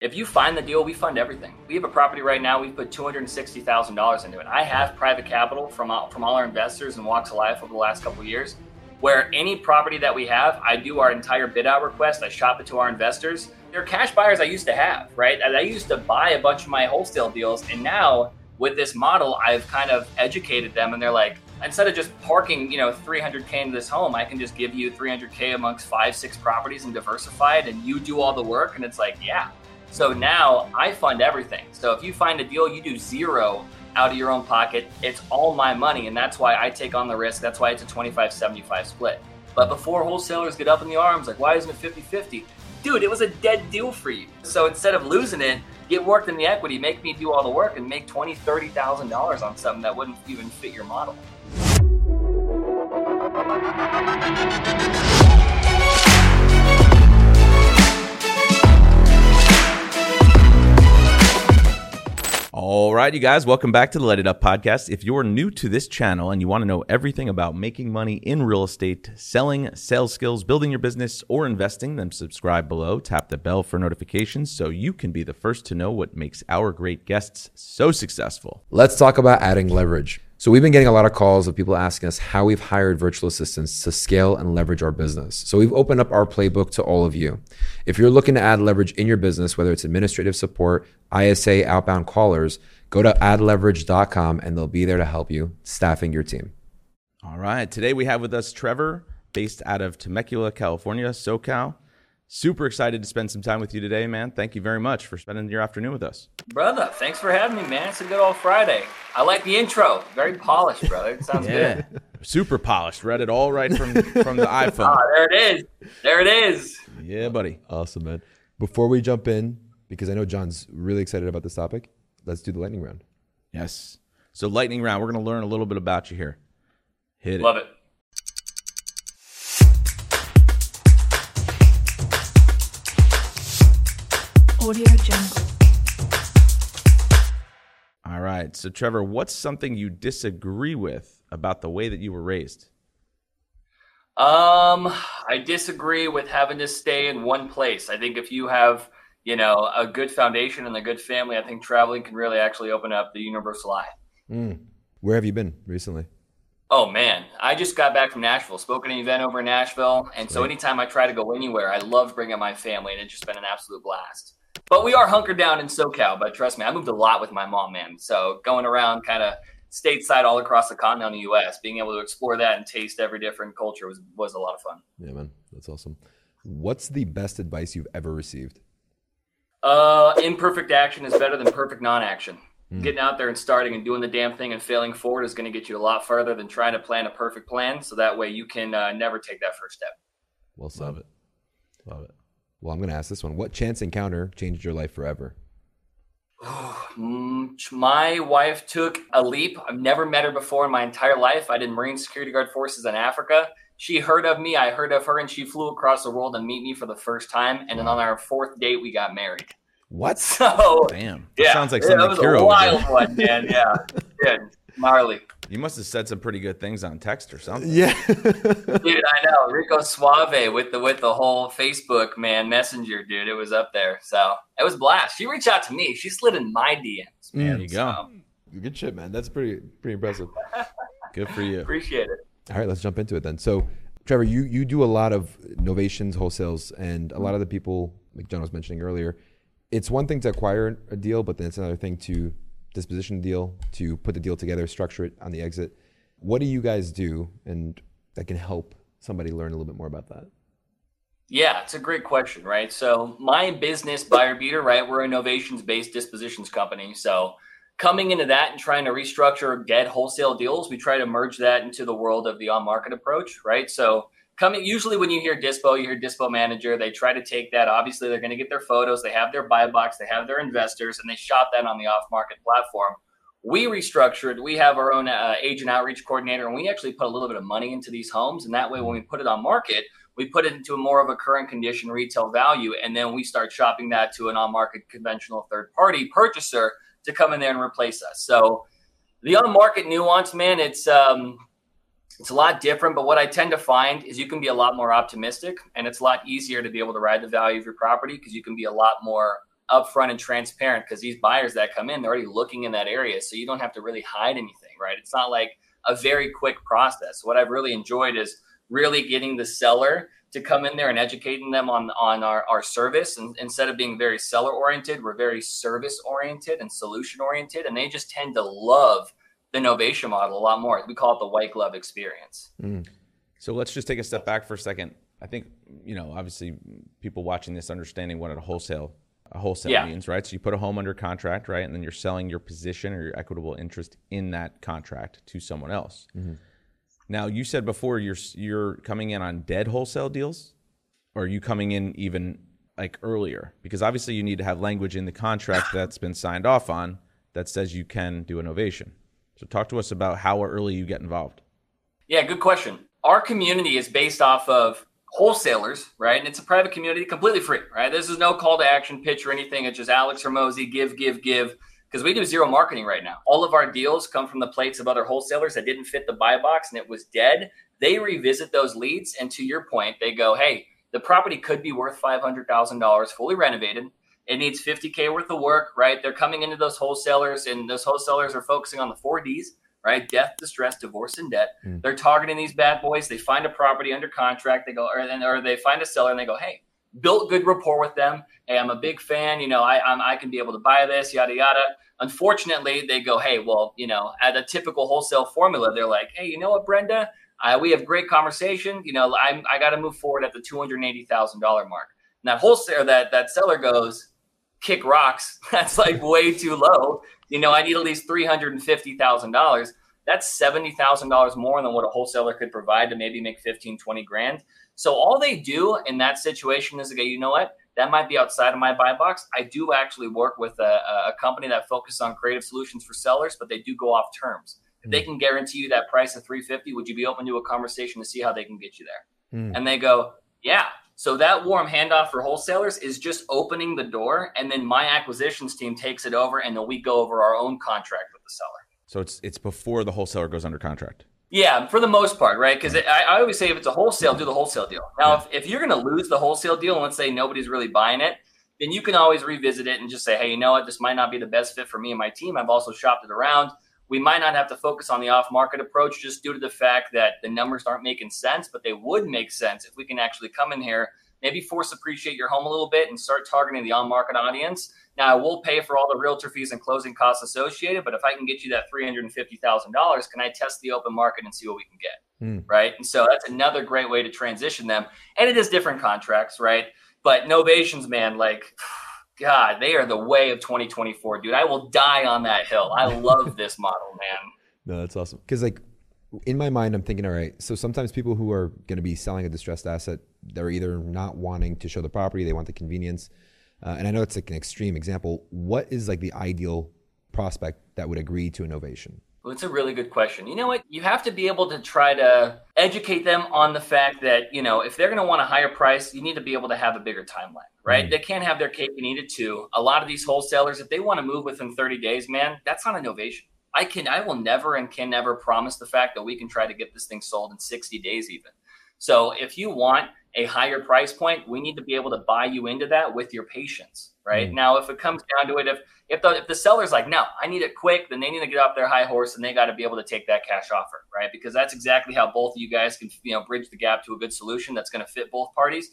If you find the deal, we fund everything. We have a property right now. We've put two hundred sixty thousand dollars into it. I have private capital from all, from all our investors and walks of life over the last couple years. Where any property that we have, I do our entire bid out request. I shop it to our investors. They're cash buyers I used to have, right? And I used to buy a bunch of my wholesale deals, and now with this model, I've kind of educated them, and they're like, instead of just parking, you know, 300k into this home, I can just give you 300k amongst five, six properties and diversify it, and you do all the work. And it's like, yeah. So now I fund everything. So if you find a deal, you do zero out of your own pocket. It's all my money, and that's why I take on the risk. That's why it's a 25-75 split. But before wholesalers get up in the arms, like, why isn't it 50-50? Dude, it was a dead deal for you. So instead of losing it, get worked in the equity, make me do all the work, and make twenty, thirty thousand dollars on something that wouldn't even fit your model. All right, you guys, welcome back to the Light It Up podcast. If you're new to this channel and you want to know everything about making money in real estate, selling, sales skills, building your business, or investing, then subscribe below. Tap the bell for notifications so you can be the first to know what makes our great guests so successful. Let's talk about adding leverage. So we've been getting a lot of calls of people asking us how we've hired virtual assistants to scale and leverage our business. So we've opened up our playbook to all of you. If you're looking to add leverage in your business, whether it's administrative support, ISA, outbound callers, go to addleverage.com and they'll be there to help you staffing your team. All right, today we have with us Trever, based out of Temecula, California, SoCal. Super excited to spend some time with you today, man. Thank you very much for spending your afternoon with us. Brother, thanks for having me, man. It's a good old Friday. I like the intro. Very polished, brother. It sounds yeah. good. Super polished. Read it all right from from the iPhone. Ah, there it is. There it is. Yeah, buddy. Awesome, man. Before we jump in, because I know John's really excited about this topic, let's do the lightning round. Yes. So lightning round, we're going to learn a little bit about you here. Hit it. Love it. Audio Jungle. All right. So, Trever, what's something you disagree with about the way that you were raised? Um, I disagree with having to stay in one place. I think if you have, you know, a good foundation and a good family, I think traveling can really actually open up the universal eye. Mm. Where have you been recently? Oh man, I just got back from Nashville. Spoke at an event over in Nashville, and so anytime I try to go anywhere, I love bringing my family, and it's just been an absolute blast. But we are hunkered down in SoCal. But trust me, I moved a lot with my mom, man. So going around kind of stateside all across the continental U.S., being able to explore that and taste every different culture was was a lot of fun. Yeah, man, that's awesome. What's the best advice you've ever received? Uh, imperfect action is better than perfect non-action. Mm. Getting out there and starting and doing the damn thing and failing forward is going to get you a lot further than trying to plan a perfect plan. So that way you can uh, never take that first step. Well said. Love it. Love it. Well, I'm going to ask this one. What chance encounter changed your life forever? Mm, my wife took a leap. I've never met her before in my entire life. I did Marine Security Guard forces in Africa. She heard of me, I heard of her, and she flew across the world to meet me for the first time. And then on our fourth date, we got married. What? So damn, that yeah, sounds like something yeah, that was a wild one, man. Yeah, yeah, gnarly. You must have said some pretty good things on text or something. Yeah, dude, I know Rico Suave with the with the whole Facebook man messenger, dude. It was up there, so it was blast. She reached out to me. She slid in my DMs. Man. There you go. So. Good shit, man. That's pretty pretty impressive. good for you. Appreciate it. All right, let's jump into it then. So, Trever, you you do a lot of novations, wholesales, and a lot of the people, like John was mentioning earlier, it's one thing to acquire a deal, but then it's another thing to disposition deal, to put the deal together, structure it on the exit. What do you guys do and that can help somebody learn a little bit more about that? Yeah, it's a great question, right? So my business, Buyer Beater, right? We're a novations based dispositions company. So coming into that and trying to restructure dead wholesale deals, we try to merge that into the world of the on market approach, right? So coming usually when you hear dispo you hear dispo manager they try to take that obviously they're going to get their photos they have their buy box they have their investors and they shop that on the off market platform. We restructured we have our own uh, agent outreach coordinator and we actually put a little bit of money into these homes and that way when we put it on market we put it into a more of a current condition retail value and then we start shopping that to an on market conventional third party purchaser to come in there and replace us. So the on market nuance man it's um it's a lot different, but what I tend to find is you can be a lot more optimistic and it's a lot easier to be able to ride the value of your property because you can be a lot more upfront and transparent because these buyers that come in, they're already looking in that area. So you don't have to really hide anything, right? It's not like a very quick process. What I've really enjoyed is really getting the seller to come in there and educating them on on our, our service and instead of being very seller oriented we're very service oriented and solution oriented and they just tend to love the novation model a lot more we call it the white glove experience mm. so let's just take a step back for a second i think you know obviously people watching this understanding what a wholesale a wholesale yeah. means right so you put a home under contract right and then you're selling your position or your equitable interest in that contract to someone else mm-hmm. Now, you said before you're you're coming in on dead wholesale deals, or are you coming in even like earlier? Because obviously you need to have language in the contract that's been signed off on that says you can do a novation. So talk to us about how early you get involved. Yeah, good question. Our community is based off of wholesalers, right? And it's a private community, completely free, right? This is no call to action pitch or anything. It's just Alex Hormozi, give, give, give because we do zero marketing right now. All of our deals come from the plates of other wholesalers that didn't fit the buy box and it was dead. They revisit those leads, and to your point, they go, "Hey, the property could be worth five hundred thousand dollars, fully renovated. It needs fifty k worth of work, right? They're coming into those wholesalers, and those wholesalers are focusing on the four Ds." Right, death, distress, divorce, and debt. Mm. They're targeting these bad boys. They find a property under contract. They go, or, or they find a seller, and they go, "Hey, built good rapport with them. Hey, I'm a big fan. You know, I I'm, I can be able to buy this, yada yada. Unfortunately, they go, hey, well, you know, at a typical wholesale formula, they're like, hey, you know what, Brenda, uh, we have great conversation. You know, I'm, I got to move forward at the two hundred eighty thousand dollar mark. And that wholesale, that that seller goes, kick rocks. That's like way too low. You know, I need at least three hundred and fifty thousand dollars. That's seventy thousand dollars more than what a wholesaler could provide to maybe make 15, 20 grand. So all they do in that situation is go, you know what? that might be outside of my buy box. I do actually work with a, a company that focuses on creative solutions for sellers, but they do go off terms. If they hmm. can guarantee you that price of 350, would you be open to a conversation to see how they can get you there? Mm. And they go, yeah. So that warm handoff for wholesalers is just opening the door, and then my acquisitions team takes it over, and then we go over our own contract with the seller. So it's it's before the wholesaler goes under contract. Yeah, for the most part, right? Because I, I, always say if it's a wholesale, do the wholesale deal. Now, yeah. if, if you're going to lose the wholesale deal, and let's say nobody's really buying it, then you can always revisit it and just say, hey, you know what? This might not be the best fit for me and my team. I've also shopped it around. We might not have to focus on the off market approach just due to the fact that the numbers aren't making sense, but they would make sense if we can actually come in here, maybe force appreciate your home a little bit and start targeting the on market audience now, I will pay for all the realtor fees and closing costs associated, but if I can get you that $350,000, can I test the open market and see what we can get? Mm. Right. And so that's another great way to transition them. And it is different contracts, right? But novations, man, like, God, they are the way of 2024, dude. I will die on that hill. I love this model, man. No, that's awesome. Because, like, in my mind, I'm thinking, all right, so sometimes people who are going to be selling a distressed asset, they're either not wanting to show the property, they want the convenience uh, and I know it's like an extreme example. What is like the ideal prospect that would agree to novation? Well, it's a really good question. You know what? You have to be able to try to educate them on the fact that, you know, if they're going to want a higher price, you need to be able to have a bigger timeline, right? Mm. They can't have their cake and eat it too. A lot of these wholesalers, if they want to move within 30 days, man, that's not an novation. I can, I will never and can never promise the fact that we can try to get this thing sold in 60 days, even. So if you want a higher price point, we need to be able to buy you into that with your patience, right? Mm. Now, if it comes down to it, if if the if the seller's like, no, I need it quick, then they need to get off their high horse and they got to be able to take that cash offer, right? Because that's exactly how both of you guys can you know bridge the gap to a good solution that's going to fit both parties.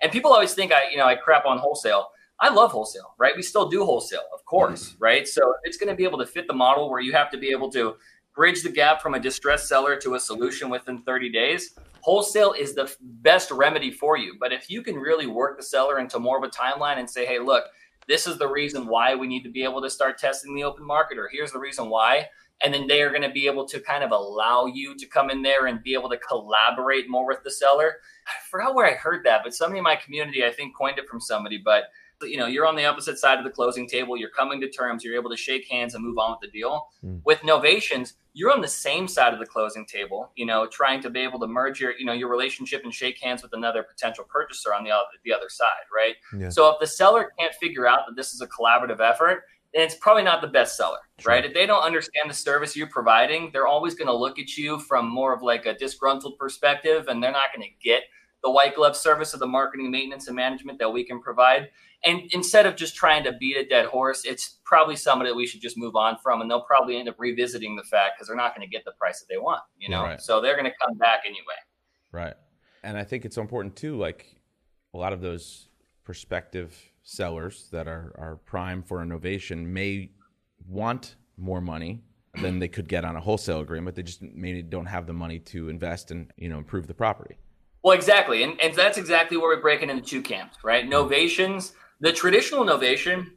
And people always think I you know I crap on wholesale. I love wholesale, right? We still do wholesale, of course, mm. right? So it's going to be able to fit the model where you have to be able to bridge the gap from a distressed seller to a solution within 30 days wholesale is the best remedy for you. But if you can really work the seller into more of a timeline and say, hey, look, this is the reason why we need to be able to start testing the open market, or here's the reason why. And then they are going to be able to kind of allow you to come in there and be able to collaborate more with the seller. I forgot where I heard that, but somebody in my community, I think, coined it from somebody. But you know you're on the opposite side of the closing table you're coming to terms you're able to shake hands and move on with the deal mm. with novations you're on the same side of the closing table you know trying to be able to merge your you know your relationship and shake hands with another potential purchaser on the other the other side right yeah. so if the seller can't figure out that this is a collaborative effort then it's probably not the best seller sure. right if they don't understand the service you're providing they're always going to look at you from more of like a disgruntled perspective and they're not going to get the white glove service of the marketing, maintenance, and management that we can provide. And instead of just trying to beat a dead horse, it's probably somebody that we should just move on from, and they'll probably end up revisiting the fact because they're not going to get the price that they want, you know. Right. So they're going to come back anyway. Right, and I think it's important too. Like a lot of those prospective sellers that are are prime for novation may want more money than they could get on a wholesale agreement. They just maybe don't have the money to invest and you know improve the property. Well, exactly, and, and that's exactly where we're breaking into two camps, right? Novations the traditional novation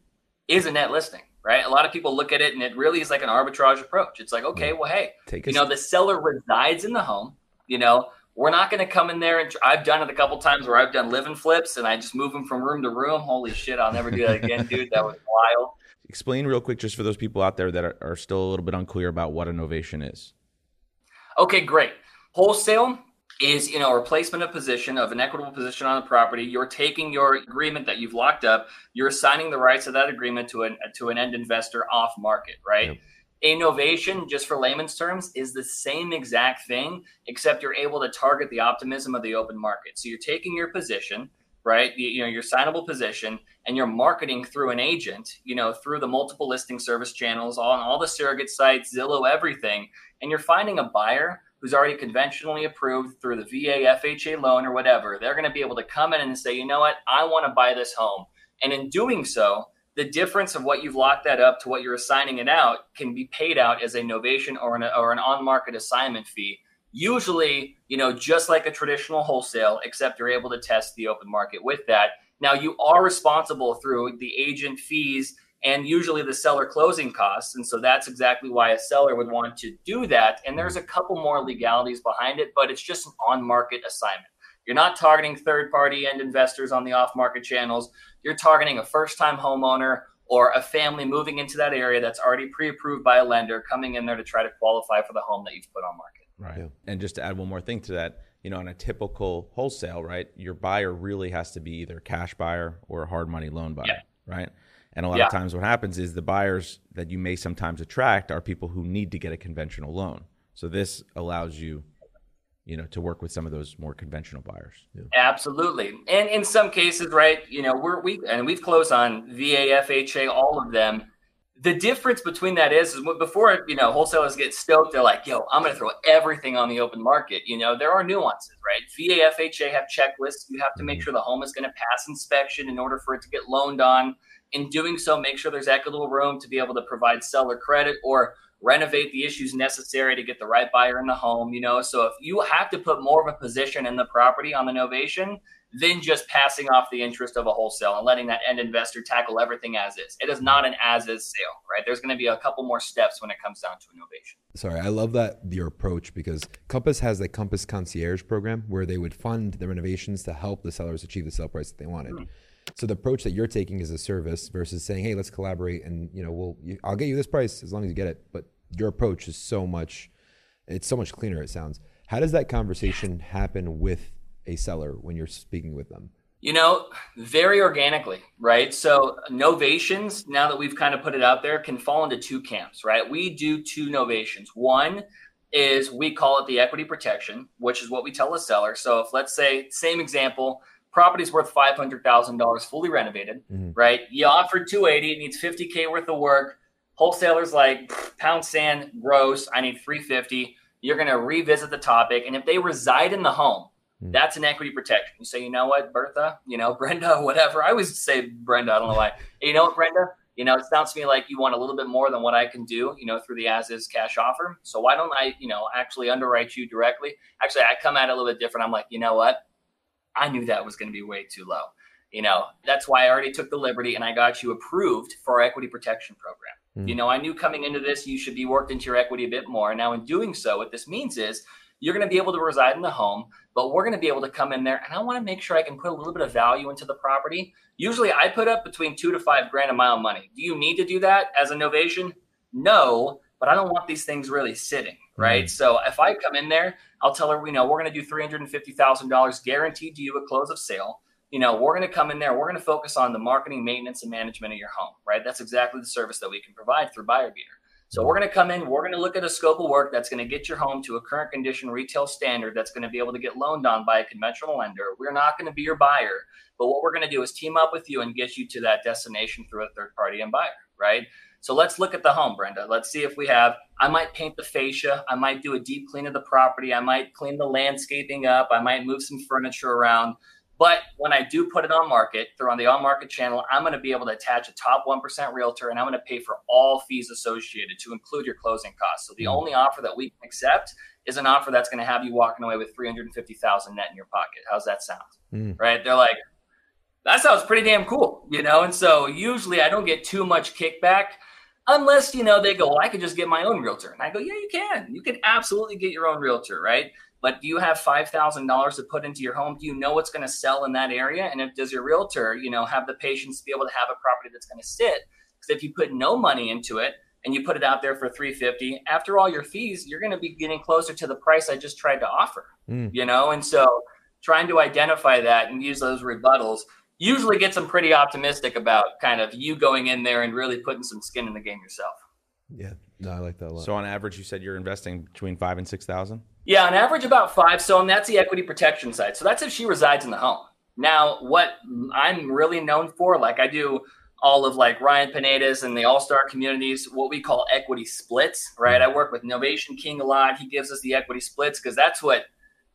is a net listing, right? A lot of people look at it and it really is like an arbitrage approach. It's like, okay, well, hey, Take you know, the seller resides in the home. You know, we're not going to come in there and I've done it a couple times where I've done living flips and I just move them from room to room. Holy shit, I'll never do that again, dude. That was wild. Explain real quick, just for those people out there that are, are still a little bit unclear about what a novation is. Okay, great. Wholesale is you know a replacement of position of an equitable position on the property you're taking your agreement that you've locked up you're assigning the rights of that agreement to an to an end investor off market right yep. Novation, just for layman's terms, is the same exact thing, except you're able to target the optimism of the open market. So you're taking your position, right? You, you, know, your signable position, and you're marketing through an agent, you know, through the multiple listing service channels, on all the surrogate sites, Zillow, everything, and you're finding a buyer who's already conventionally approved through the VA FHA loan or whatever, they're going to be able to come in and say, you know what, I want to buy this home. And in doing so, the difference of what you've locked that up to what you're assigning it out can be paid out as a novation or an, or an on-market assignment fee. Usually, you know, just like a traditional wholesale, except you're able to test the open market with that. Now you are responsible through the agent fees and usually the seller closing costs. And so that's exactly why a seller would want to do that. And there's a couple more legalities behind it, but it's just an on market assignment. You're not targeting third party end investors on the off market channels. You're targeting a first time homeowner or a family moving into that area that's already pre approved by a lender coming in there to try to qualify for the home that you've put on market. Right. And just to add one more thing to that, you know, on a typical wholesale, right, your buyer really has to be either a cash buyer or a hard money loan buyer, yeah. right? And a lot yeah. of times, what happens is the buyers that you may sometimes attract are people who need to get a conventional loan. So this allows you, you know, to work with some of those more conventional buyers. Yeah. Absolutely, and in some cases, right? You know, we're we and we've closed on VA, FHA, all of them. The difference between that is, is before you know wholesalers get stoked, they're like, "Yo, I'm going to throw everything on the open market." You know, there are nuances, right? VA, FHA have checklists. You have to make mm-hmm. sure the home is going to pass inspection in order for it to get loaned on in doing so, make sure there's equitable room to be able to provide seller credit or renovate the issues necessary to get the right buyer in the home. You know, so if you have to put more of a position in the property on the novation than just passing off the interest of a wholesale and letting that end investor tackle everything as is. It is not an as is sale, right? There's going to be a couple more steps when it comes down to novation. Sorry, I love that your approach because Compass has the Compass Concierge program where they would fund the renovations to help the sellers achieve the sale price that they wanted. Mm-hmm. So the approach that you're taking is a service versus saying, "Hey, let's collaborate," and you know, we'll I'll get you this price as long as you get it. But your approach is so much, it's so much cleaner. It sounds. How does that conversation happen with a seller when you're speaking with them? You know, very organically, right? So novations, now that we've kind of put it out there, can fall into two camps, right? We do two novations. One is we call it the equity protection, which is what we tell the seller. So if let's say, same example, property's worth five hundred thousand dollars, fully renovated, mm-hmm. right? You offered two eighty, it needs fifty k worth of work. Wholesalers like pound sand, gross. I need three fifty. You're going to revisit the topic, and if they reside in the home, mm-hmm. that's an equity protection. You say, you know what, Bertha, you know Brenda, whatever. I always say Brenda. I don't know why. You know what, Brenda? You know, it sounds to me like you want a little bit more than what I can do, you know, through the as is cash offer. So why don't I, you know, actually underwrite you directly? Actually, I come at it a little bit different. I'm like, you know what? I knew that was going to be way too low. You know, that's why I already took the liberty and I got you approved for our equity protection program. Mm. You know, I knew coming into this, you should be worked into your equity a bit more. And now, in doing so, what this means is you're going to be able to reside in the home, but we're going to be able to come in there and I want to make sure I can put a little bit of value into the property. Usually I put up between two to five grand a mile of money. Do you need to do that as a novation? No, but I don't want these things really sitting, right? Mm. So if I come in there, I'll tell her, we know, we're going to do $350,000 guaranteed to you at close of sale. You know, we're going to come in there, we're going to focus on the marketing, maintenance, and management of your home, right? That's exactly the service that we can provide through Buyer Beater. So we're going to come in, we're going to look at a scope of work that's going to get your home to a current condition retail standard that's going to be able to get loaned on by a conventional lender. We're not going to be your buyer, but what we're going to do is team up with you and get you to that destination through a third party and buyer, right? So let's look at the home, Brenda. Let's see if we have. I might paint the fascia. I might do a deep clean of the property. I might clean the landscaping up. I might move some furniture around. But when I do put it on market through on the on market channel, I'm going to be able to attach a top 1% realtor and I'm going to pay for all fees associated to include your closing costs. So the mm. only offer that we can accept is an offer that's going to have you walking away with 350,000 net in your pocket. How's that sound? Mm. Right? They're like, that sounds pretty damn cool, you know? And so usually I don't get too much kickback unless, you know, they go, well, I could just get my own realtor. And I go, yeah, you can. You can absolutely get your own realtor, right? But do you have $5,000 to put into your home? Do you know what's going to sell in that area? And if does your realtor, you know, have the patience to be able to have a property that's going to sit? Because if you put no money into it and you put it out there for 350, after all your fees, you're going to be getting closer to the price I just tried to offer. Mm. You know, and so trying to identify that and use those rebuttals usually gets them pretty optimistic about kind of you going in there and really putting some skin in the game yourself. Yeah, no, I like that a lot. So on average, you said you're investing between five and six thousand. Yeah, on average about five. So, and that's the equity protection side. So that's if she resides in the home. Now, what I'm really known for, like I do all of like Ryan Pineda's and the All Star communities, what we call equity splits, right? I work with Novation King a lot. He gives us the equity splits because that's what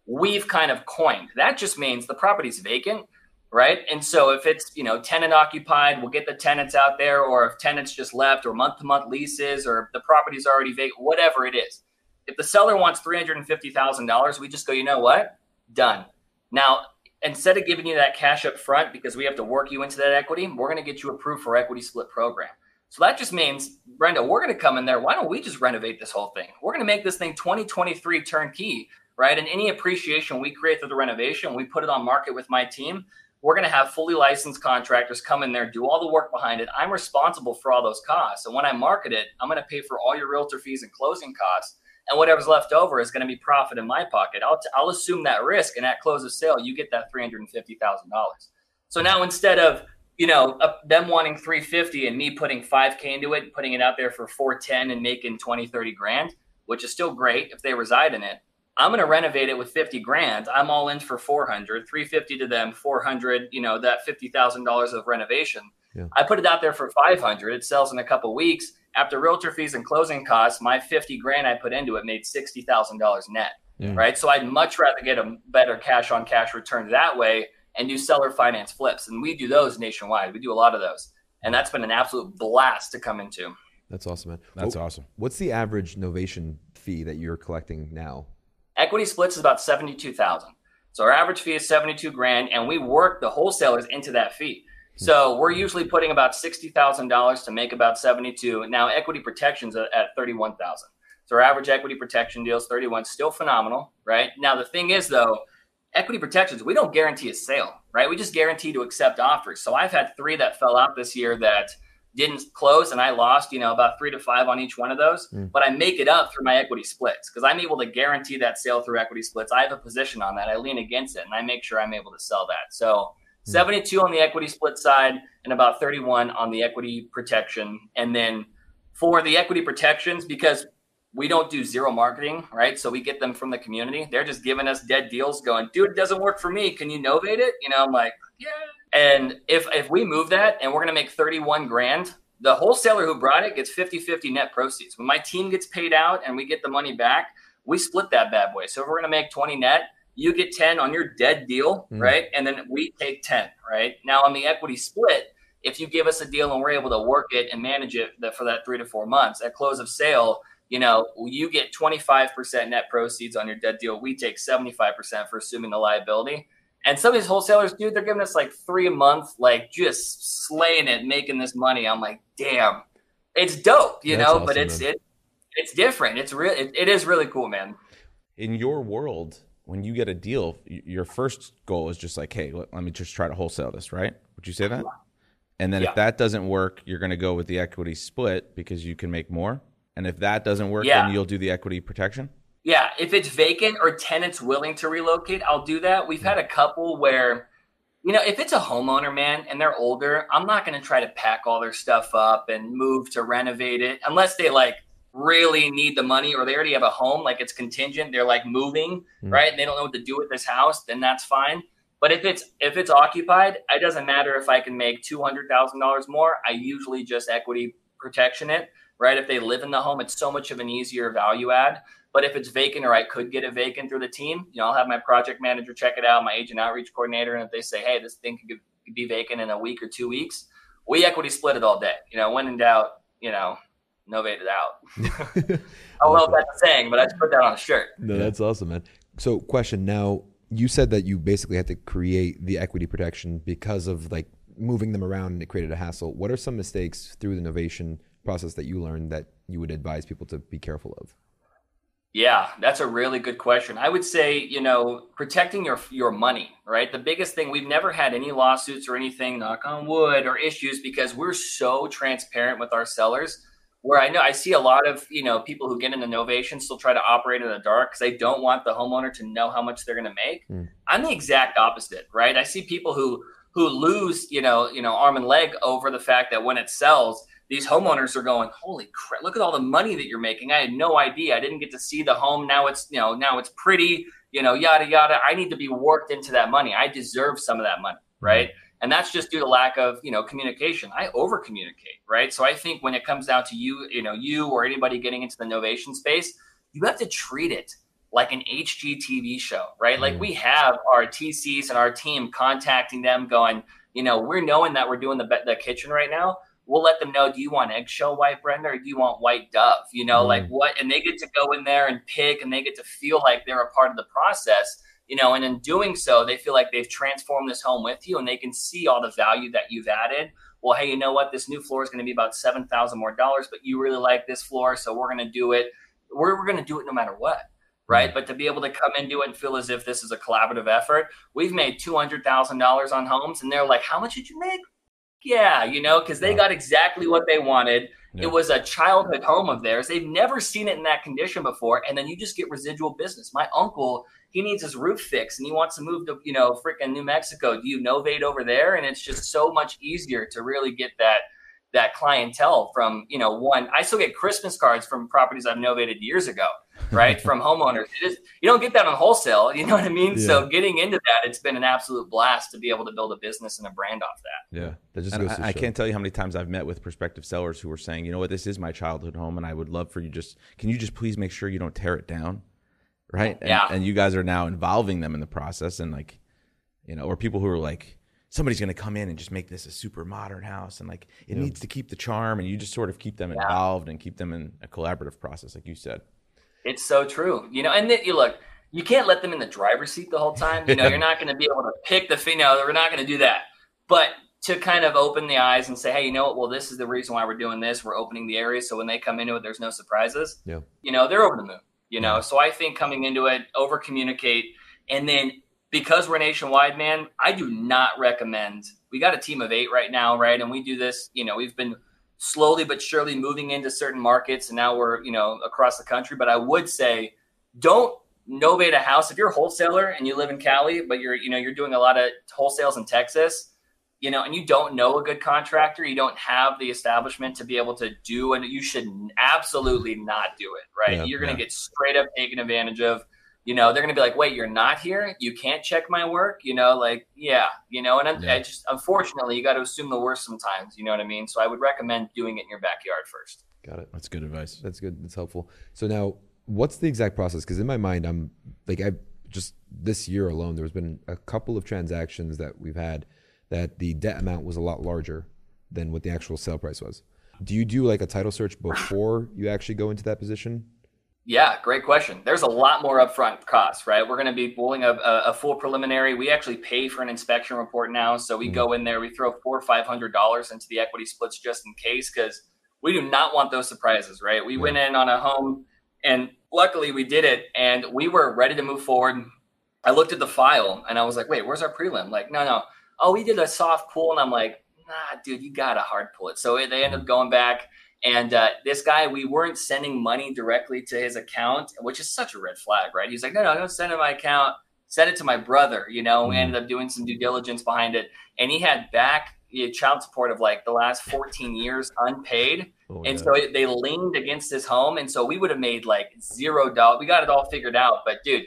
we've kind of coined. That just means the property's vacant, right? And so if it's you know tenant occupied, we'll get the tenants out there, or if tenants just left, or month to month leases, or the property's already vacant, whatever it is if the seller wants $350,000, we just go, you know what? Done. Now, instead of giving you that cash up front because we have to work you into that equity, we're going to get you approved for equity split program. So that just means, Brenda, we're going to come in there. Why don't we just renovate this whole thing? We're going to make this thing 2023 turnkey, right? And any appreciation we create through the renovation, we put it on market with my team. We're going to have fully licensed contractors come in there, do all the work behind it. I'm responsible for all those costs. And when I market it, I'm going to pay for all your realtor fees and closing costs and whatever's left over is going to be profit in my pocket. I'll, t- I'll assume that risk, and at close of sale, you get that three hundred and fifty thousand dollars. So now instead of you know them wanting 350 and me putting 5k into it and putting it out there for 410 and making 20 30 grand which is still great if they reside in it i'm going to renovate it with 50 grand i'm all in for 400 350 to them 400 you know that $50000 of renovation yeah. i put it out there for 500 it sells in a couple weeks after realtor fees and closing costs, my 50 grand I put into it made $60,000 net. Yeah. Right. So I'd much rather get a better cash on cash return that way and do seller finance flips. And we do those nationwide. We do a lot of those. And that's been an absolute blast to come into. That's awesome, man. That's what, awesome. What's the average novation fee that you're collecting now? Equity splits is about 72,000. So our average fee is 72 grand and we work the wholesalers into that fee. So we're usually putting about sixty thousand dollars to make about seventy-two. Now equity protections at thirty-one thousand. So our average equity protection deal is thirty-one. Still phenomenal, right? Now the thing is though, equity protections we don't guarantee a sale, right? We just guarantee to accept offers. So I've had three that fell out this year that didn't close, and I lost, you know, about three to five on each one of those. Mm. But I make it up through my equity splits because I'm able to guarantee that sale through equity splits. I have a position on that. I lean against it, and I make sure I'm able to sell that. So Hmm. 72 on the equity split side and about 31 on the equity protection. And then for the equity protections, because we don't do zero marketing, right? So we get them from the community. They're just giving us dead deals going, dude, it doesn't work for me. Can you novate it? You know, I'm like, yeah. And if if we move that and we're gonna make 31 grand, the wholesaler who brought it gets 50-50 net proceeds. When my team gets paid out and we get the money back, we split that bad boy. So if we're gonna make 20 net, you get 10 on your dead deal, mm. right? And then we take 10, right? Now on the equity split, if you give us a deal and we're able to work it and manage it for that three to four months at close of sale, you know, you get 25% net proceeds on your dead deal. We take 75% for assuming the liability. And some of these wholesalers, dude, they're giving us like three a month, like just slaying it, making this money. I'm like, damn, it's dope, you That's know, awesome, but it's, it, it's different. It's real. It, it is really cool, man. In your world, when you get a deal, your first goal is just like, hey, let, let me just try to wholesale this, right? Would you say that? And then yeah. if that doesn't work, you're going to go with the equity split because you can make more. And if that doesn't work, yeah. then you'll do the equity protection. Yeah, if it's vacant or tenants willing to relocate, I'll do that. We've had a couple where, you know, if it's a homeowner, man, and they're older, I'm not going to try to pack all their stuff up and move to renovate it unless they like really need the money or they already have a home, like it's contingent, they're like moving, mm. right? And they don't know what to do with this house, then that's fine. But if it's if it's occupied, it doesn't matter if I can make two hundred thousand dollars more. I usually just equity protection it, right? If they live in the home, it's so much of an easier value add. But if it's vacant or I could get it vacant through the team, you know, I'll have my project manager check it out, my agent outreach coordinator, and if they say, hey, this thing could, could be vacant in a week or two weeks, we equity split it all day. You know, when in doubt, you know, novate it out. I don't know if that's a saying, but I just put that on a shirt. No, that's awesome, man. So, question now you said that you basically had to create the equity protection because of like moving them around and it created a hassle. What are some mistakes through the novation process that you learned that you would advise people to be careful of? Yeah, that's a really good question. I would say, you know, protecting your your money, right? The biggest thing we've never had any lawsuits or anything, knock on wood, or issues because we're so transparent with our sellers where I know I see a lot of you know people who get into novation still try to operate in the dark because they don't want the homeowner to know how much they're going to make. Mm. I'm the exact opposite, right? I see people who who lose you know you know arm and leg over the fact that when it sells, these homeowners are going, holy crap! Look at all the money that you're making. I had no idea. I didn't get to see the home. Now it's you know now it's pretty. You know yada yada. I need to be worked into that money. I deserve some of that money, hmm. right? Mm and that's just due to lack of you know communication. I over communicate right? So i think when it comes down to you you know you or anybody getting into the novation space you have to treat it like an hgtv show right? Like we have our tcs and our team contacting them going you know we're knowing that we're doing the, the kitchen right now. We'll let them know do you want eggshell white brenda or do you want white dove you know mm. like what and they get to go in there and pick and they get to feel like they're a part of the process you know, and in doing so, they feel like they've transformed this home with you and they can see all the value that you've added. Well, hey, you know what? This new floor is going to be about 7,000 more dollars, but you really like this floor. So we're going to do it. We're, we're going to do it no matter what. Right. Mm. But to be able to come into it and feel as if this is a collaborative effort, we've made $200,000 on homes and they're like, how much did you make? Yeah, you know, because they got exactly what they wanted. Yeah. It was a childhood home of theirs. They've never seen it in that condition before. And then you just get residual business. My uncle he needs his roof fixed and he wants to move to you know freaking New Mexico. Do you novate over there? And it's just so much easier to really get that that clientele from you know one. I still get Christmas cards from properties I've novated years ago, right? from homeowners. you don't get that on wholesale. You know what I mean? Yeah. So getting into that, it's been an absolute blast to be able to build a business and a brand off that. Yeah, that just goes I, I can't tell you how many times I've met with prospective sellers who were saying, you know what, this is my childhood home, and I would love for you just can you just please make sure you don't tear it down right? And, yeah. And you guys are now involving them in the process, and like, you know, or people who are like, somebody's going to come in and just make this a super modern house, and like, it yeah. needs to keep the charm, and you just sort of keep them yeah. involved and keep them in a collaborative process, like you said. It's so true, you know. And then, you look, you can't let them in the driver's seat the whole time. You know, you're not going to be able to pick the, you know, we're not going to do that. But to kind of open the eyes and say, hey, you know what? Well, this is the reason why we're doing this. We're opening the area so when they come into it, there's no surprises. Yeah. You know, they're over the moon you know. So I think coming into it, over communicate, and then because we're nationwide, man, I do not recommend. We got a team of eight right now, right? And we do this, you know, we've been slowly but surely moving into certain markets, and now we're, you know, across the country. But I would say, don't novate a house if you're a wholesaler and you live in Cali, but you're, you know, you're doing a lot of wholesales in Texas you know, and you don't know a good contractor, you don't have the establishment to be able to do, and you should absolutely not do it, right? Yeah, you're going to yeah. get straight up taken advantage of. You know, they're going to be like, wait, you're not here? You can't check my work? You know, like, yeah, you know, and yeah. I just, unfortunately, you got to assume the worst sometimes. You know what I mean? So I would recommend doing it in your backyard first. Got it. That's good advice. That's good. That's helpful. So now, what's the exact process? Because in my mind, I'm like, I just this year alone, there's been a couple of transactions that we've had that the debt amount was a lot larger than what the actual sale price was. Do you do like a title search before you actually go into that position? Yeah, great question. There's a lot more upfront costs, right? We're going to be pulling a, a, full preliminary. We actually pay for an inspection report now, so we go in there, we throw four or five hundred dollars into the equity splits just in case, because we do not want those surprises, right? We went in on a home, and luckily we did it, and we were ready to move forward. I looked at the file, and I was like, "Wait, where's our prelim?" Like, no, no, oh, we did a soft pull. And I'm like, nah, dude, you got to hard pull it. So they end up going back. And uh, this guy, we weren't sending money directly to his account, which is such a red flag, right? He's like, no, no, don't send it my account. Send it to my brother. You know, we ended up doing some due diligence behind it. And he had back you know, child support of like the last 14 years unpaid. Oh, and yeah. so it, they leaned against his home. And so we would have made like zero dollars. We got it all figured out. But dude,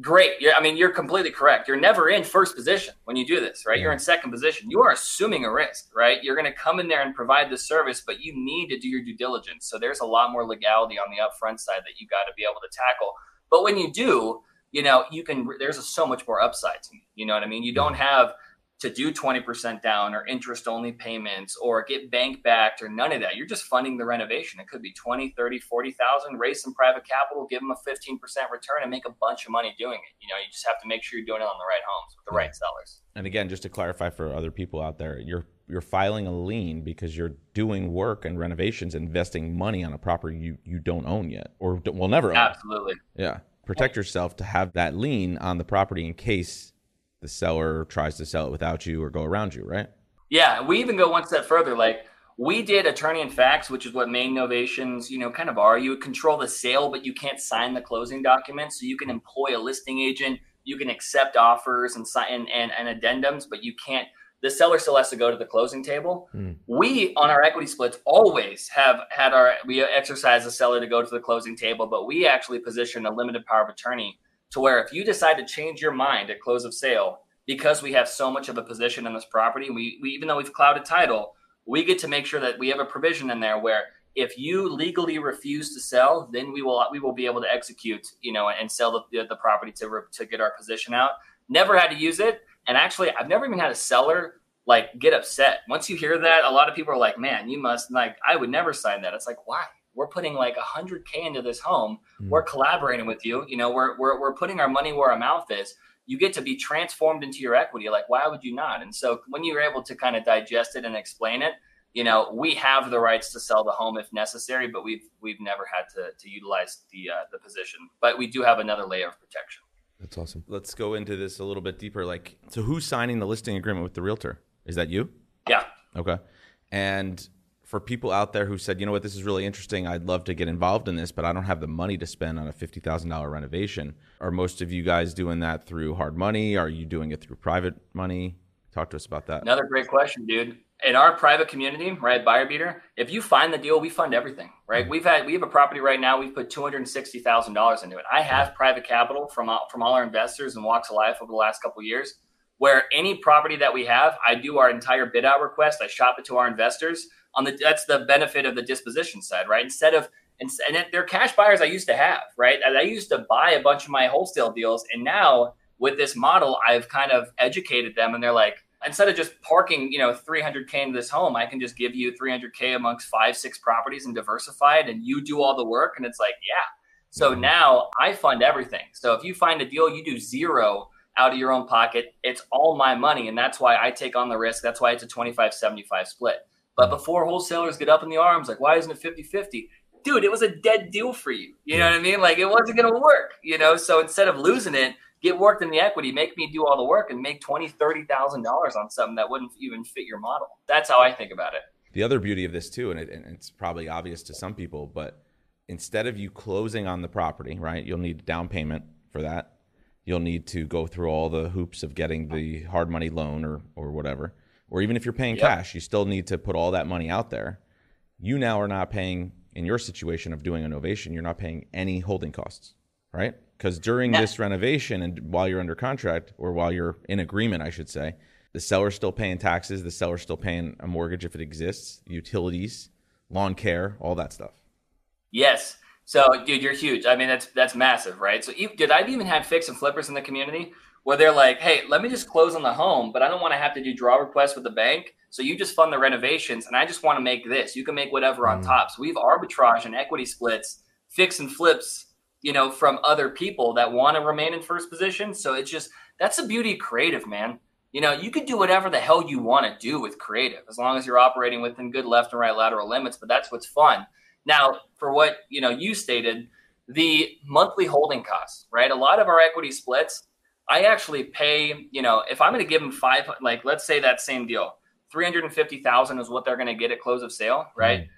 great. You're, I mean, you're completely correct. You're never in first position when you do this, right? Yeah. You're in second position. You are assuming a risk, right? You're going to come in there and provide the service, but you need to do your due diligence. So there's a lot more legality on the upfront side that you got to be able to tackle. But when you do, you know, you can, there's a, so much more upside to me. You know what I mean? You don't have, to do 20% down or interest only payments or get bank backed or none of that. You're just funding the renovation. It could be 20, 30, 40,000, raise some private capital, give them a 15% return and make a bunch of money doing it. You know, you just have to make sure you're doing it on the right homes with the right sellers. And again, just to clarify for other people out there, you're you're filing a lien because you're doing work and renovations, investing money on a property you, you don't own yet or will never own. Absolutely. Yeah. Protect yourself to have that lien on the property in case the seller tries to sell it without you or go around you, right? Yeah, we even go one step further. Like we did attorney and facts, which is what main novations, you know, kind of are. You control the sale, but you can't sign the closing documents. So you can employ a listing agent, you can accept offers and sign and, and, and addendums, but you can't. The seller still has to go to the closing table. Mm. We on our equity splits always have had our we exercise the seller to go to the closing table, but we actually position a limited power of attorney to where if you decide to change your mind at close of sale because we have so much of a position in this property, we, we even though we've clouded title, we get to make sure that we have a provision in there where if you legally refuse to sell, then we will we will be able to execute, you know, and sell the, the property to to get our position out. Never had to use it, and actually, I've never even had a seller like get upset. Once you hear that, a lot of people are like, "Man, you must like I would never sign that." It's like, why? We're putting like a hundred K into this home. Mm. We're collaborating with you. You know, we're, we're, we're putting our money where our mouth is. You get to be transformed into your equity. Like, why would you not? And so when you're able to kind of digest it and explain it, you know, we have the rights to sell the home if necessary, but we've we've never had to to utilize the uh, the position. But we do have another layer of protection. That's awesome. Let's go into this a little bit deeper. Like, so who's signing the listing agreement with the realtor? Is that you? Yeah. Okay. And for people out there who said, you know what, this is really interesting. I'd love to get involved in this, but I don't have the money to spend on a fifty thousand dollar renovation. Are most of you guys doing that through hard money? Are you doing it through private money? Talk to us about that. Another great question, dude. In our private community, right, buyer beater, if you find the deal, we fund everything, right? Mm-hmm. We've had we have a property right now. We've put two hundred and sixty thousand dollars into it. I have private capital from from all our investors and walks of life over the last couple years. Where any property that we have, I do our entire bid out request. I shop it to our investors on the that's the benefit of the disposition side, right? Instead of and, and they're cash buyers I used to have, right? I used to buy a bunch of my wholesale deals, and now with this model, I've kind of educated them, and they're like, instead of just parking, you know, 300k into this home, I can just give you 300k amongst five, six properties and diversify it, and you do all the work, and it's like, yeah. So mm-hmm. now I fund everything. So if you find a deal, you do zero out of your own pocket. It's all my money, and that's why I take on the risk. That's why it's a 25-75 split. But before wholesalers get up in the arms, like, why isn't it 50 50? Dude, it was a dead deal for you. You know what I mean? Like, it wasn't going to work, you know? So instead of losing it, get worked in the equity, make me do all the work and make twenty, thirty thousand dollars on something that wouldn't even fit your model. That's how I think about it. The other beauty of this too, and, it, and it's probably obvious to some people, but instead of you closing on the property, right? You'll need down payment for that. You'll need to go through all the hoops of getting the hard money loan or or whatever or even if you're paying yep. cash, you still need to put all that money out there. You now are not paying, in your situation of doing a novation, you're not paying any holding costs, right? Because during this renovation and while you're under contract, or while you're in agreement, I should say, the seller's still paying taxes, the seller's still paying a mortgage if it exists, utilities, lawn care, all that stuff. Yes. So, dude, you're huge. I mean, that's that's massive, right? So, did I've even have fix and flippers in the community where they're like, hey, let me just close on the home, but I don't want to have to do draw requests with the bank. So you just fund the renovations, and I just want to make this. You can make whatever on mm. top. So we've arbitrage and equity splits, fix and flips, you know, from other people that want to remain in first position. So it's just that's the beauty of creative, man. You know, you could do whatever the hell you want to do with creative as long as you're operating within good left and right lateral limits. But that's what's fun. Now, for what you know, you stated the monthly holding costs, right? A lot of our equity splits I actually pay, you know, if I'm going to give them five, like let's say that same deal, 350,000 is what they're going to get at close of sale, right? Mm.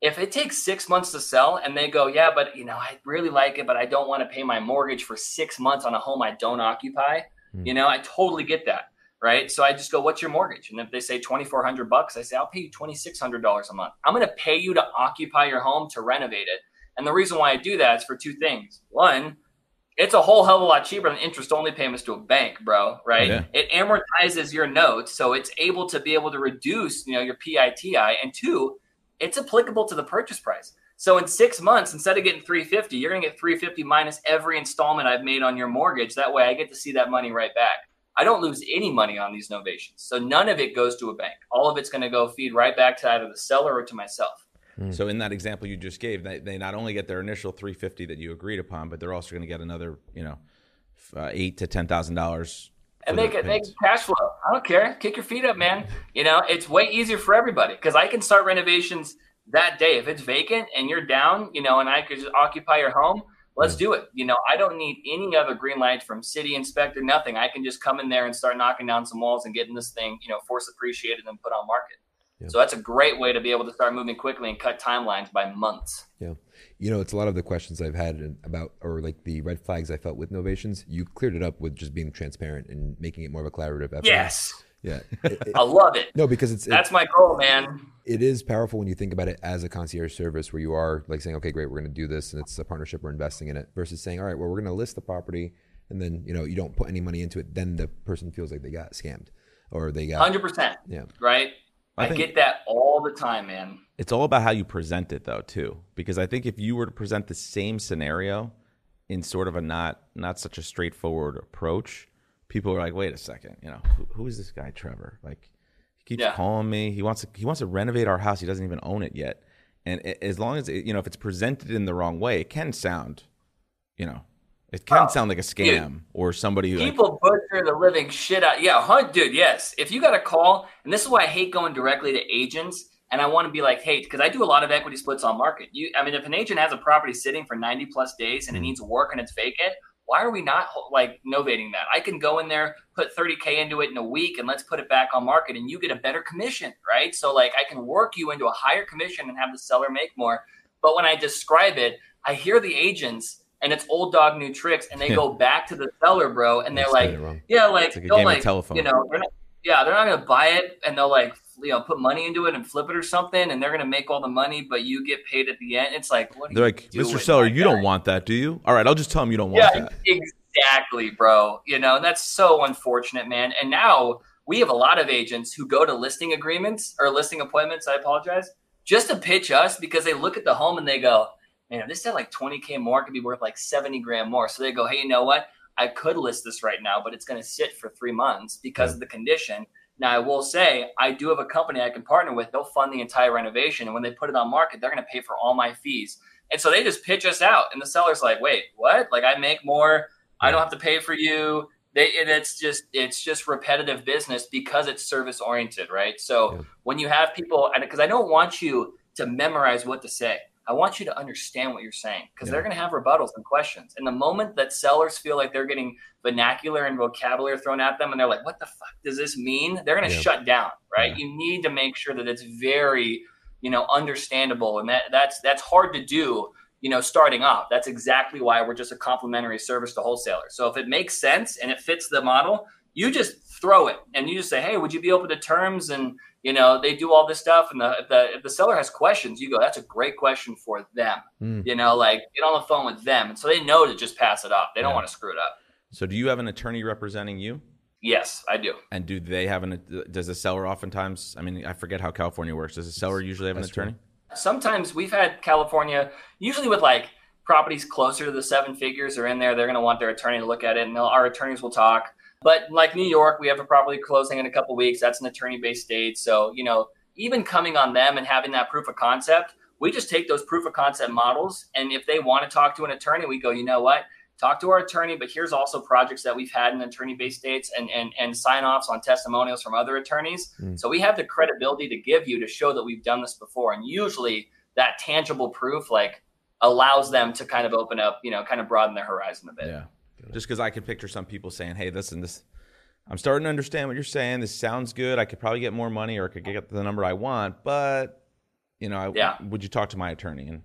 If it takes six months to sell and they go, yeah, but you know, I really like it, but I don't want to pay my mortgage for six months on a home I don't occupy, mm. you know, I totally get that, right? So I just go, "What's your mortgage?" And if they say twenty four hundred bucks, I say, "I'll pay you twenty six hundred dollars a month. I'm going to pay you to occupy your home to renovate it." And the reason why I do that is for two things. One, it's a whole hell of a lot cheaper than interest only payments to a bank, bro. Right? Yeah. It amortizes your notes, so it's able to be able to reduce, you know, your PITI. And two, it's applicable to the purchase price. So in six months, instead of getting 350, you're gonna get 350 minus every installment I've made on your mortgage. That way I get to see that money right back. I don't lose any money on these novations. So none of it goes to a bank. All of it's gonna go feed right back to either the seller or to myself. So in that example you just gave, they, they not only get their initial 350 that you agreed upon, but they're also going to get another, you know, f- uh, eight to ten thousand dollars. and make it make cash flow. I don't care. Kick your feet up, man. You know, it's way easier for everybody because I can start renovations that day if it's vacant and you're down. You know, and I could just occupy your home. Let's do it. You know, I don't need any other green light from city inspector. Nothing. I can just come in there and start knocking down some walls and getting this thing, you know, force appreciated and put on market. Yeah. So that's a great way to be able to start moving quickly and cut timelines by months. Yeah. You know, it's a lot of the questions I've had about, or like the red flags I felt with Novations. You cleared it up with just being transparent and making it more of a collaborative effort. Yes, Yeah. It- it- I love it. no, because it's, it, That's my goal, man. it is powerful when you think about it as a concierge service where you are like saying, okay, great, we're going to do this and it's a partnership, we're investing in it versus saying, all right, well, we're going to list the property and then, you know, you don't put any money into it. Then the person feels like they got scammed or they got, Hundred percent. yeah. Right. I I, think- get that all the time, man. It's all about how you present it, though, too. Because I think if you were to present the same scenario in sort of a not not such a straightforward approach, people are like, "Wait a second, you know, who, who is this guy, Trever? Like, he keeps Yeah. calling me. He wants to he wants to renovate our house. He doesn't even own it yet. And as long as it, you know, if it's presented in the wrong way, it can sound, you know, it can Oh, sound like a scam or somebody who like, People butcher the living shit out. Yeah, hunt, dude. Yes. If you got a call, and this is why I hate going directly to agents, and I want to be like, hey, because I do a lot of equity splits on market. You, I mean, if an agent has a property sitting for ninety plus days and it Mm. needs work and it's vacant, why are we not like novating that? I can go in there, put thirty k into it in a week, and let's put it back on market, and you get a better commission, right? So like, I can work you into a higher commission and have the seller make more. But when I describe it, I hear the agents. And it's old dog new tricks, and they Yeah. go back to the seller, bro, and they're like, yeah, like, like they'll like telephone. you know they're not, yeah, they're not gonna buy it, and they'll like, you know, put money into it and flip it or something, and they're gonna make all the money, but you get paid at the end. It's like, what? They're you like, Mr. Seller, you guy?" don't want that, do you? All right, I'll just tell him you don't want Yeah, that. exactly, bro. You know, and that's so unfortunate, man. And now we have a lot of agents who go to listing agreements or listing appointments. I apologize, just to pitch us because they look at the home and they go, man, this had like 20k more, it could be worth like 70 grand more. So they go, hey, you know what? I could list this right now, but it's going to sit for three months because of the condition. Now, I will say, I do have a company I can partner with. They'll fund the entire renovation. And when they put it on market, they're going to pay for all my fees. And so they just pitch us out. And the seller's like, wait, what? Like, I make more. I don't have to pay for you. They, and it's just it's just repetitive business because it's service oriented, right? So Yeah. when you have people, and because I don't want you to memorize what to say, I want you to understand what you're saying because they're going to have rebuttals and questions. And the moment that sellers feel like they're getting vernacular and vocabulary thrown at them, and they're like, "What the fuck does this mean?" They're going to Yeah. shut down, right? Yeah. You need to make sure that it's very, you know, understandable, and that that's that's hard to do you know, starting off. That's exactly why we're just a complimentary service to wholesalers. So if it makes sense and it fits the model, you just throw it and you just say, "Hey, would you be open to terms?" And you know, they do all this stuff. And the if the, if the seller has questions, you go, "That's a great question for them." Mm. You know, like get on the phone with them, and so they know to just pass it off. They don't Yeah. want to screw it up. So, do you have an attorney representing you? Yes, I do. And do they have an? Does the seller oftentimes? I mean, I forget how California works. Does the seller usually have an That's true. attorney? Sometimes we've had California, usually with like properties closer to the seven figures are in there. They're going to want their attorney to look at it, and our attorneys will talk. But like New York, we have a property closing in a couple weeks. That's an attorney-based state, so you know, even coming on them and having that proof of concept, we just take those proof of concept models, and if they want to talk to an attorney, we go, you know what? Talk to our attorney, but here's also projects that we've had in attorney-based states and and and sign-offs on testimonials from other attorneys. Mm. So we have the credibility to give you to show that we've done this before, and usually that tangible proof like allows them to kind of open up, you know, kind of broaden their horizon a bit. Yeah. Just because I can picture some people saying, "Hey, listen, this, I'm starting to understand what you're saying. This sounds good. I could probably get more money, or I could get the number I want, but you know, I, Yeah. would you talk to my attorney?" And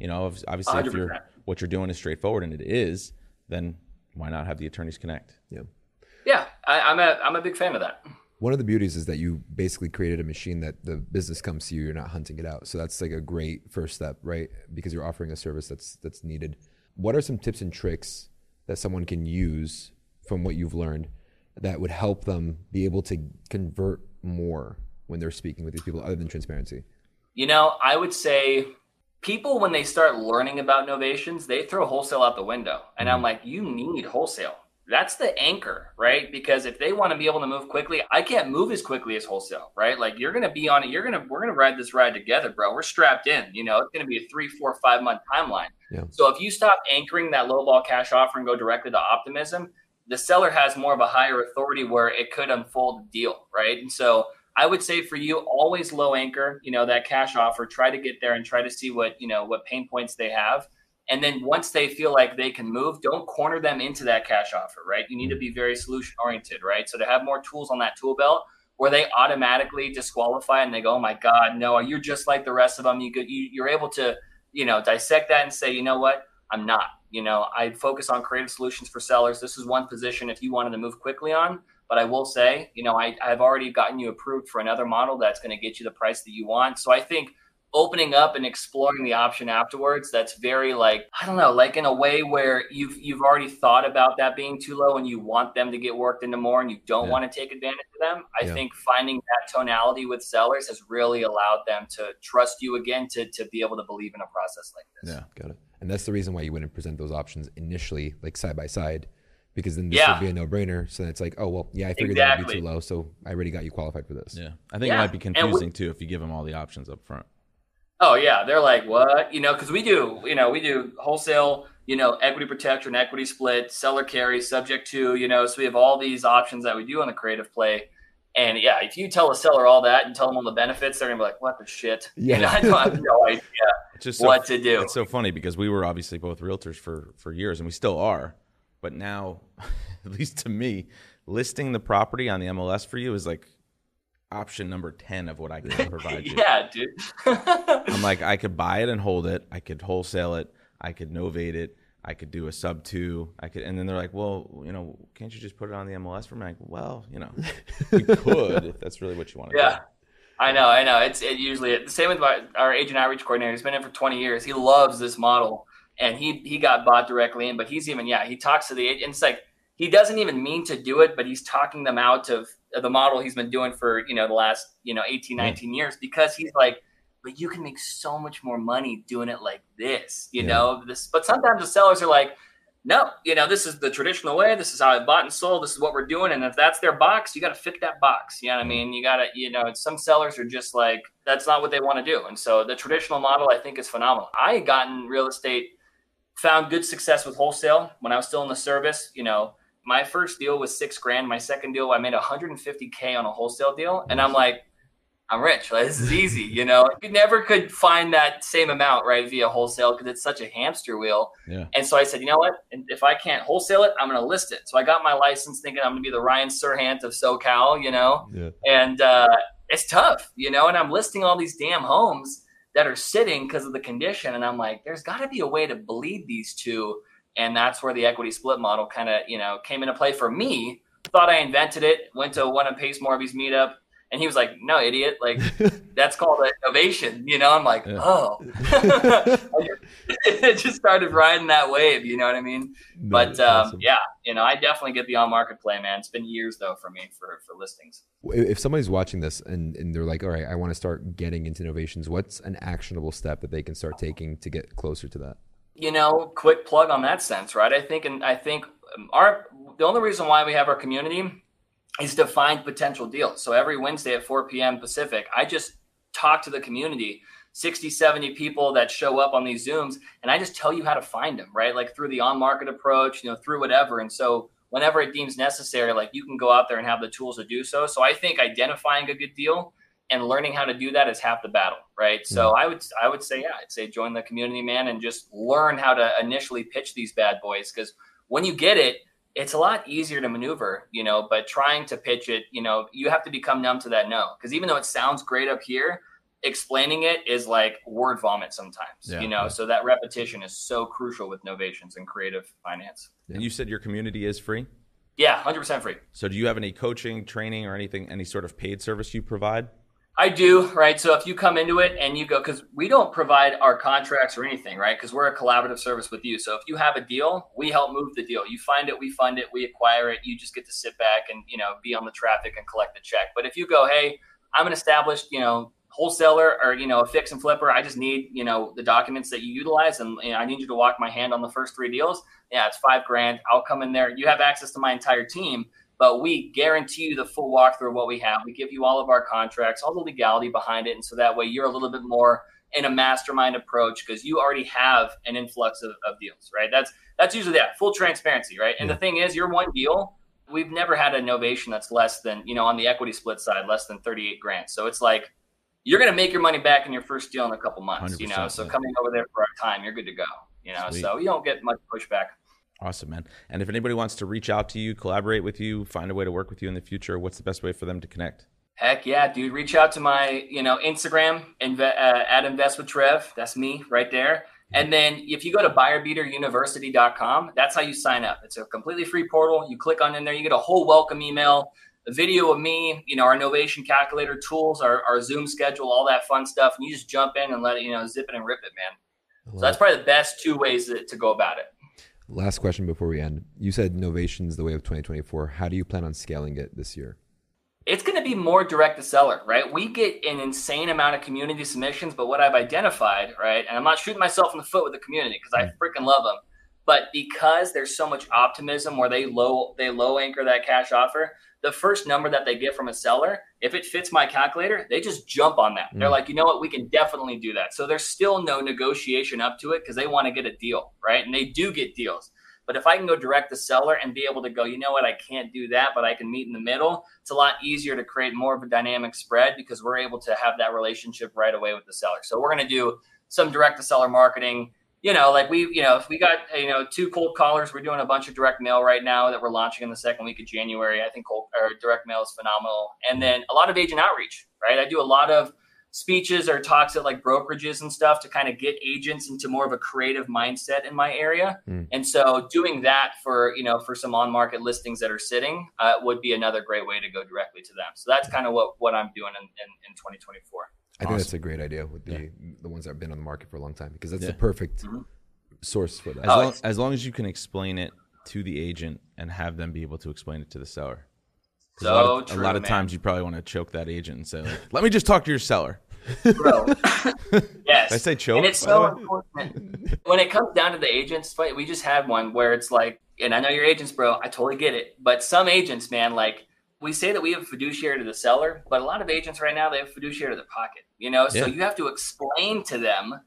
you know, if- obviously, if you're what you're doing is straightforward, and it is, then why not have the attorneys connect? Yeah. Yeah, I, I'm a I'm a big fan of that. One of the beauties is that you basically created a machine that the business comes to you. You're not hunting it out. So that's like a great first step, right? Because you're offering a service that's that's needed. What are some tips and tricks that someone can use from what you've learned that would help them be able to convert more when they're speaking with these people, other than transparency? You know, I would say people when they start learning about novations, they throw wholesale out the window, and I'm mm. like, you need wholesale that's the anchor, right? Because if they want to be able to move quickly, I can't move as quickly as wholesale, right? Like you're going to be on it. You're going to, we're going to ride this ride together, bro. We're strapped in, you know, it's going to be a three, four, five month timeline. Yeah. So if you stop anchoring that low ball cash offer and go directly to optimism, the seller has more of a higher authority where it could unfold the deal, right? And so I would say for you, always low anchor, you know, that cash offer, try to get there and try to see what, you know, what pain points they have and then once they feel like they can move, don't corner them into that cash offer, right? You need to be very solution oriented, right? So to have more tools on that tool belt where they automatically disqualify and they go, oh my God, no, you're just like the rest of them. You could, you, you're able to, you know, dissect that and say, you know what? I'm not. You know, I focus on creative solutions for sellers. This is one position if you wanted to move quickly on. But I will say, you know, I, I've already gotten you approved for another model that's going to get you the price that you want. So I think opening up and exploring the option afterwards that's very like i don't know like in a way where you've you've already thought about that being too low and you want them to get worked into more and you don't yeah. want to take advantage of them i yeah. think finding that tonality with sellers has really allowed them to trust you again to to be able to believe in a process like this yeah got it and that's the reason why you wouldn't present those options initially like side by side because then this yeah. would be a no-brainer. So it's like, oh well, yeah, I figured exactly. that would be too low, so I already got you qualified for this. Yeah, I think yeah. it might be confusing we, too if you give them all the options up front. Oh yeah, they're like, what? You know, because we do, you know, we do wholesale, you know, equity protection, equity split, seller carry, subject to, you know, so we have all these options that we do on the creative play. And yeah, if you tell a seller all that and tell them all the benefits, they're gonna be like, "What the shit?" Yeah, you know, I don't have no idea just so, what to do. It's so funny because we were obviously both realtors for for years, and we still are. But now, at least to me, listing the property on the MLS for you is like option number 10 of what I can provide you. yeah, dude. I'm like, I could buy it and hold it. I could wholesale it. I could novate it. I could do a sub two. I could, and then they're like, well, you know, can't you just put it on the MLS for me? Like, well, you know, we could if that's really what you want to yeah. do. I know, I know. It's it usually the same with my, our agent outreach coordinator. He's been in for 20 years. He loves this model, and he he got bought directly in. But he's even yeah, he talks to the agent. It's like he doesn't even mean to do it, but he's talking them out of the model he's been doing for, you know, the last, you know, 18, 19 years because he's like, but you can make so much more money doing it like this, you yeah. know, this, but sometimes the sellers are like, no, you know, this is the traditional way. This is how I bought and sold. This is what we're doing. And if that's their box, you got to fit that box. You know what I mean? You got to, you know, some sellers are just like, that's not what they want to do. And so the traditional model, I think, is phenomenal. I had gotten real estate, found good success with wholesale when I was still in the service, you know, my first deal was six grand. My second deal, I made 150k on a wholesale deal, and I'm like, I'm rich. Like, this is easy, you know. You never could find that same amount right via wholesale because it's such a hamster wheel. Yeah. And so I said, you know what? If I can't wholesale it, I'm going to list it. So I got my license, thinking I'm going to be the Ryan Serhant of SoCal, you know. Yeah. And uh, it's tough, you know. And I'm listing all these damn homes that are sitting because of the condition, and I'm like, there's got to be a way to bleed these two and that's where the equity split model kind of you know came into play for me. Thought i invented it went to one of pace morby's meetup and he was like no idiot like that's called a novation you know? I'm like yeah. oh. It just started riding that wave you know what i mean? No, but um, awesome. yeah you know i definitely get the on market play man. It's been years though for me for for listings. If somebody's watching this and, and they're like all right i want to start getting into novations what's an actionable step that they can start taking to get closer to that you know, quick plug on that sense, right? I think, and I think our the only reason why we have our community is to find potential deals. So every Wednesday at 4 p.m. Pacific, I just talk to the community, 60, 70 people that show up on these Zooms, and I just tell you how to find them, right? Like through the on market approach, you know, through whatever. And so whenever it deems necessary, like you can go out there and have the tools to do so. So I think identifying a good deal and learning how to do that is half the battle right so mm. i would i would say yeah i'd say join the community man and just learn how to initially pitch these bad boys because when you get it it's a lot easier to maneuver you know but trying to pitch it you know you have to become numb to that no because even though it sounds great up here explaining it is like word vomit sometimes yeah, you know yeah. so that repetition is so crucial with novations and creative finance and you said your community is free Yeah, hundred percent free. So, do you have any coaching, training, or anything, any sort of paid service you provide? I do, right? So if you come into it and you go, because we don't provide our contracts or anything, right? Because we're a collaborative service with you. So if you have a deal, we help move the deal. You find it, we fund it, we acquire it. You just get to sit back and you know be on the traffic and collect the check. But if you go, hey, I'm an established, you know, wholesaler or you know a fix and flipper i just need you know the documents that you utilize and you know, i need you to walk my hand on the first three deals yeah it's five grand i'll come in there you have access to my entire team but we guarantee you the full walkthrough of what we have. We give you all of our contracts, all the legality behind it. And so that way you're a little bit more in a mastermind approach because you already have an influx of, of, deals, right? That's that's usually that full transparency, right? And the thing is, your one deal, we've never had a novation that's less than, you know, on the equity split side, less than 38 grand. So it's like you're gonna make your money back in your first deal in a couple months, you know. So coming over there for our time, you're good to go. You know, Sweet. so you don't get much pushback. Awesome, man. And if anybody wants to reach out to you, collaborate with you, find a way to work with you in the future, what's the best way for them to connect? Heck yeah, dude. Reach out to my, you know, Instagram inve- uh, at Invest with Trev. That's me right there. And then if you go to buyerbeateruniversity.com, that's how you sign up. It's a completely free portal. You click on in there, you get a whole welcome email, a video of me, you know, our novation calculator tools, our, our Zoom schedule, all that fun stuff. And you just jump in and let it, you know, zip it and rip it, man. So that's probably the best two ways to, to go about it. Last question before we end. You said novation is the way of 2024. How do you plan on scaling it this year? It's going to be more direct to seller, right? We get an insane amount of community submissions, but what I've identified, right, and I'm not shooting myself in the foot with the community because I mm. freaking love them, but because there's so much optimism where they low they low anchor that cash offer, the first number that they get from a seller, if it fits my calculator, they just jump on that. Mm. They're like, you know what, we can definitely do that. So there's still no negotiation up to it because they want to get a deal, right? And they do get deals. But if I can go direct the seller and be able to go, you know what, I can't do that, but I can meet in the middle, it's a lot easier to create more of a dynamic spread because we're able to have that relationship right away with the seller. So we're going to do some direct to seller marketing you know, like we, you know, if we got, you know, two cold callers, we're doing a bunch of direct mail right now that we're launching in the second week of January. I think cold or direct mail is phenomenal. And then a lot of agent outreach, right? I do a lot of speeches or talks at like brokerages and stuff to kind of get agents into more of a creative mindset in my area. Mm. And so doing that for, you know, for some on market listings that are sitting uh, would be another great way to go directly to them. So that's kind of what, what I'm doing in, in, in 2024. I think that's a great idea with the yeah. the ones that have been on the market for a long time because that's yeah. the perfect mm-hmm. source for that. As, oh, long, as long as you can explain it to the agent and have them be able to explain it to the seller. So a lot of, true, a lot of times you probably want to choke that agent and say, like, "Let me just talk to your seller." Bro, yes. I say choke. And it's so important when it comes down to the agents. We just had one where it's like, and I know your agents, bro. I totally get it, but some agents, man, like we say that we have fiduciary to the seller, but a lot of agents right now they have fiduciary to the pocket. You know, so you have to explain to them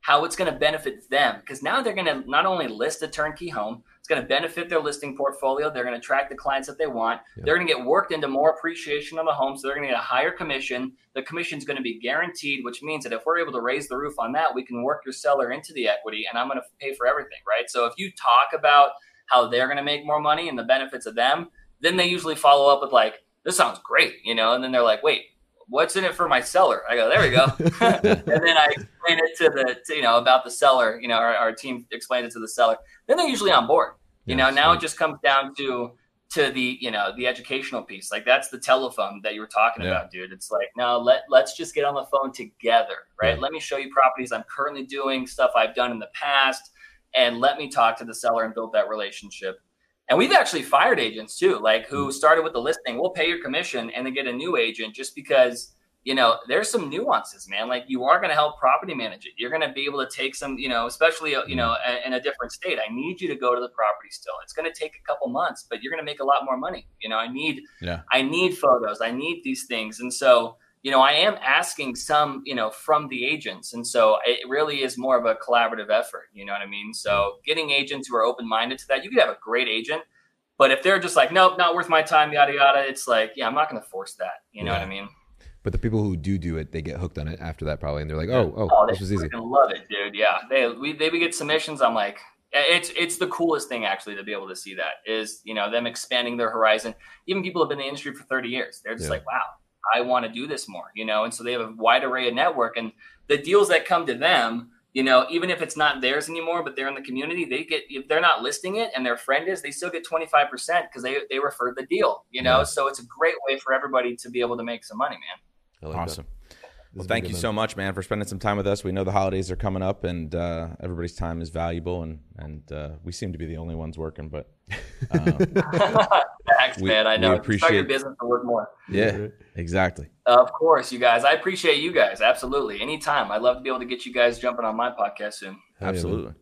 how it's going to benefit them because now they're going to not only list a turnkey home, it's going to benefit their listing portfolio. They're going to attract the clients that they want. Yeah. They're going to get worked into more appreciation on the home, so they're going to get a higher commission. The commission is going to be guaranteed, which means that if we're able to raise the roof on that, we can work your seller into the equity, and I'm going to pay for everything, right? So if you talk about how they're going to make more money and the benefits of them then they usually follow up with like, "This sounds great," you know, and then they're like, "Wait, what's in it for my seller?" I go, "There we go," and then I explain it to the, to, you know, about the seller. You know, our, our team explains it to the seller. Then they're usually on board. You know, now it just comes down to to the you know the educational piece like that's the telephone that you were talking yeah. about dude it's like no let let's just get on the phone together right? let me show you properties i'm currently doing stuff i've done in the past and let me talk to the seller and build that relationship and we've actually fired agents too, like who mm. started with the listing. We'll pay your commission and then get a new agent just because, you know, there's some nuances, man. Like you are going to help property manage it. You're going to be able to take some, you know, especially, uh, you know, mm. in a different state. I need you to go to the property still. It's going to take a couple months, but you're going to make a lot more money. You know, I need, yeah. I need photos. I need these things. And so, you know, I am asking some, you know, from the agents. And so it really is more of a collaborative effort. You know what I mean? So getting agents who are open minded to that, you could have a great agent, but if they're just like, nope, not worth my time, yada, yada, it's like, yeah, I'm not going to force that. You know yeah. what I mean? But the people who do do it, they get hooked on it after that probably. And they're like, oh, oh, oh this was easy. love it, dude. Yeah. They, we, they would get submissions. I'm like, it's it's the coolest thing actually to be able to see that is you know them expanding their horizon even people have been in the industry for 30 years they're just yeah. like wow I want to do this more, you know, and so they have a wide array of network and the deals that come to them, you know, even if it's not theirs anymore, but they're in the community, they get if they're not listing it and their friend is, they still get 25% because they they referred the deal, you know. Yeah. So it's a great way for everybody to be able to make some money, man. Like awesome. Well, thank you so much, man, for spending some time with us. We know the holidays are coming up, and uh, everybody's time is valuable, and and uh, we seem to be the only ones working. But um, thanks, we, man. I know. Appreciate Start your business to work more. Yeah, exactly. of course, you guys. I appreciate you guys. Absolutely, anytime. I'd love to be able to get you guys jumping on my podcast soon. Absolutely.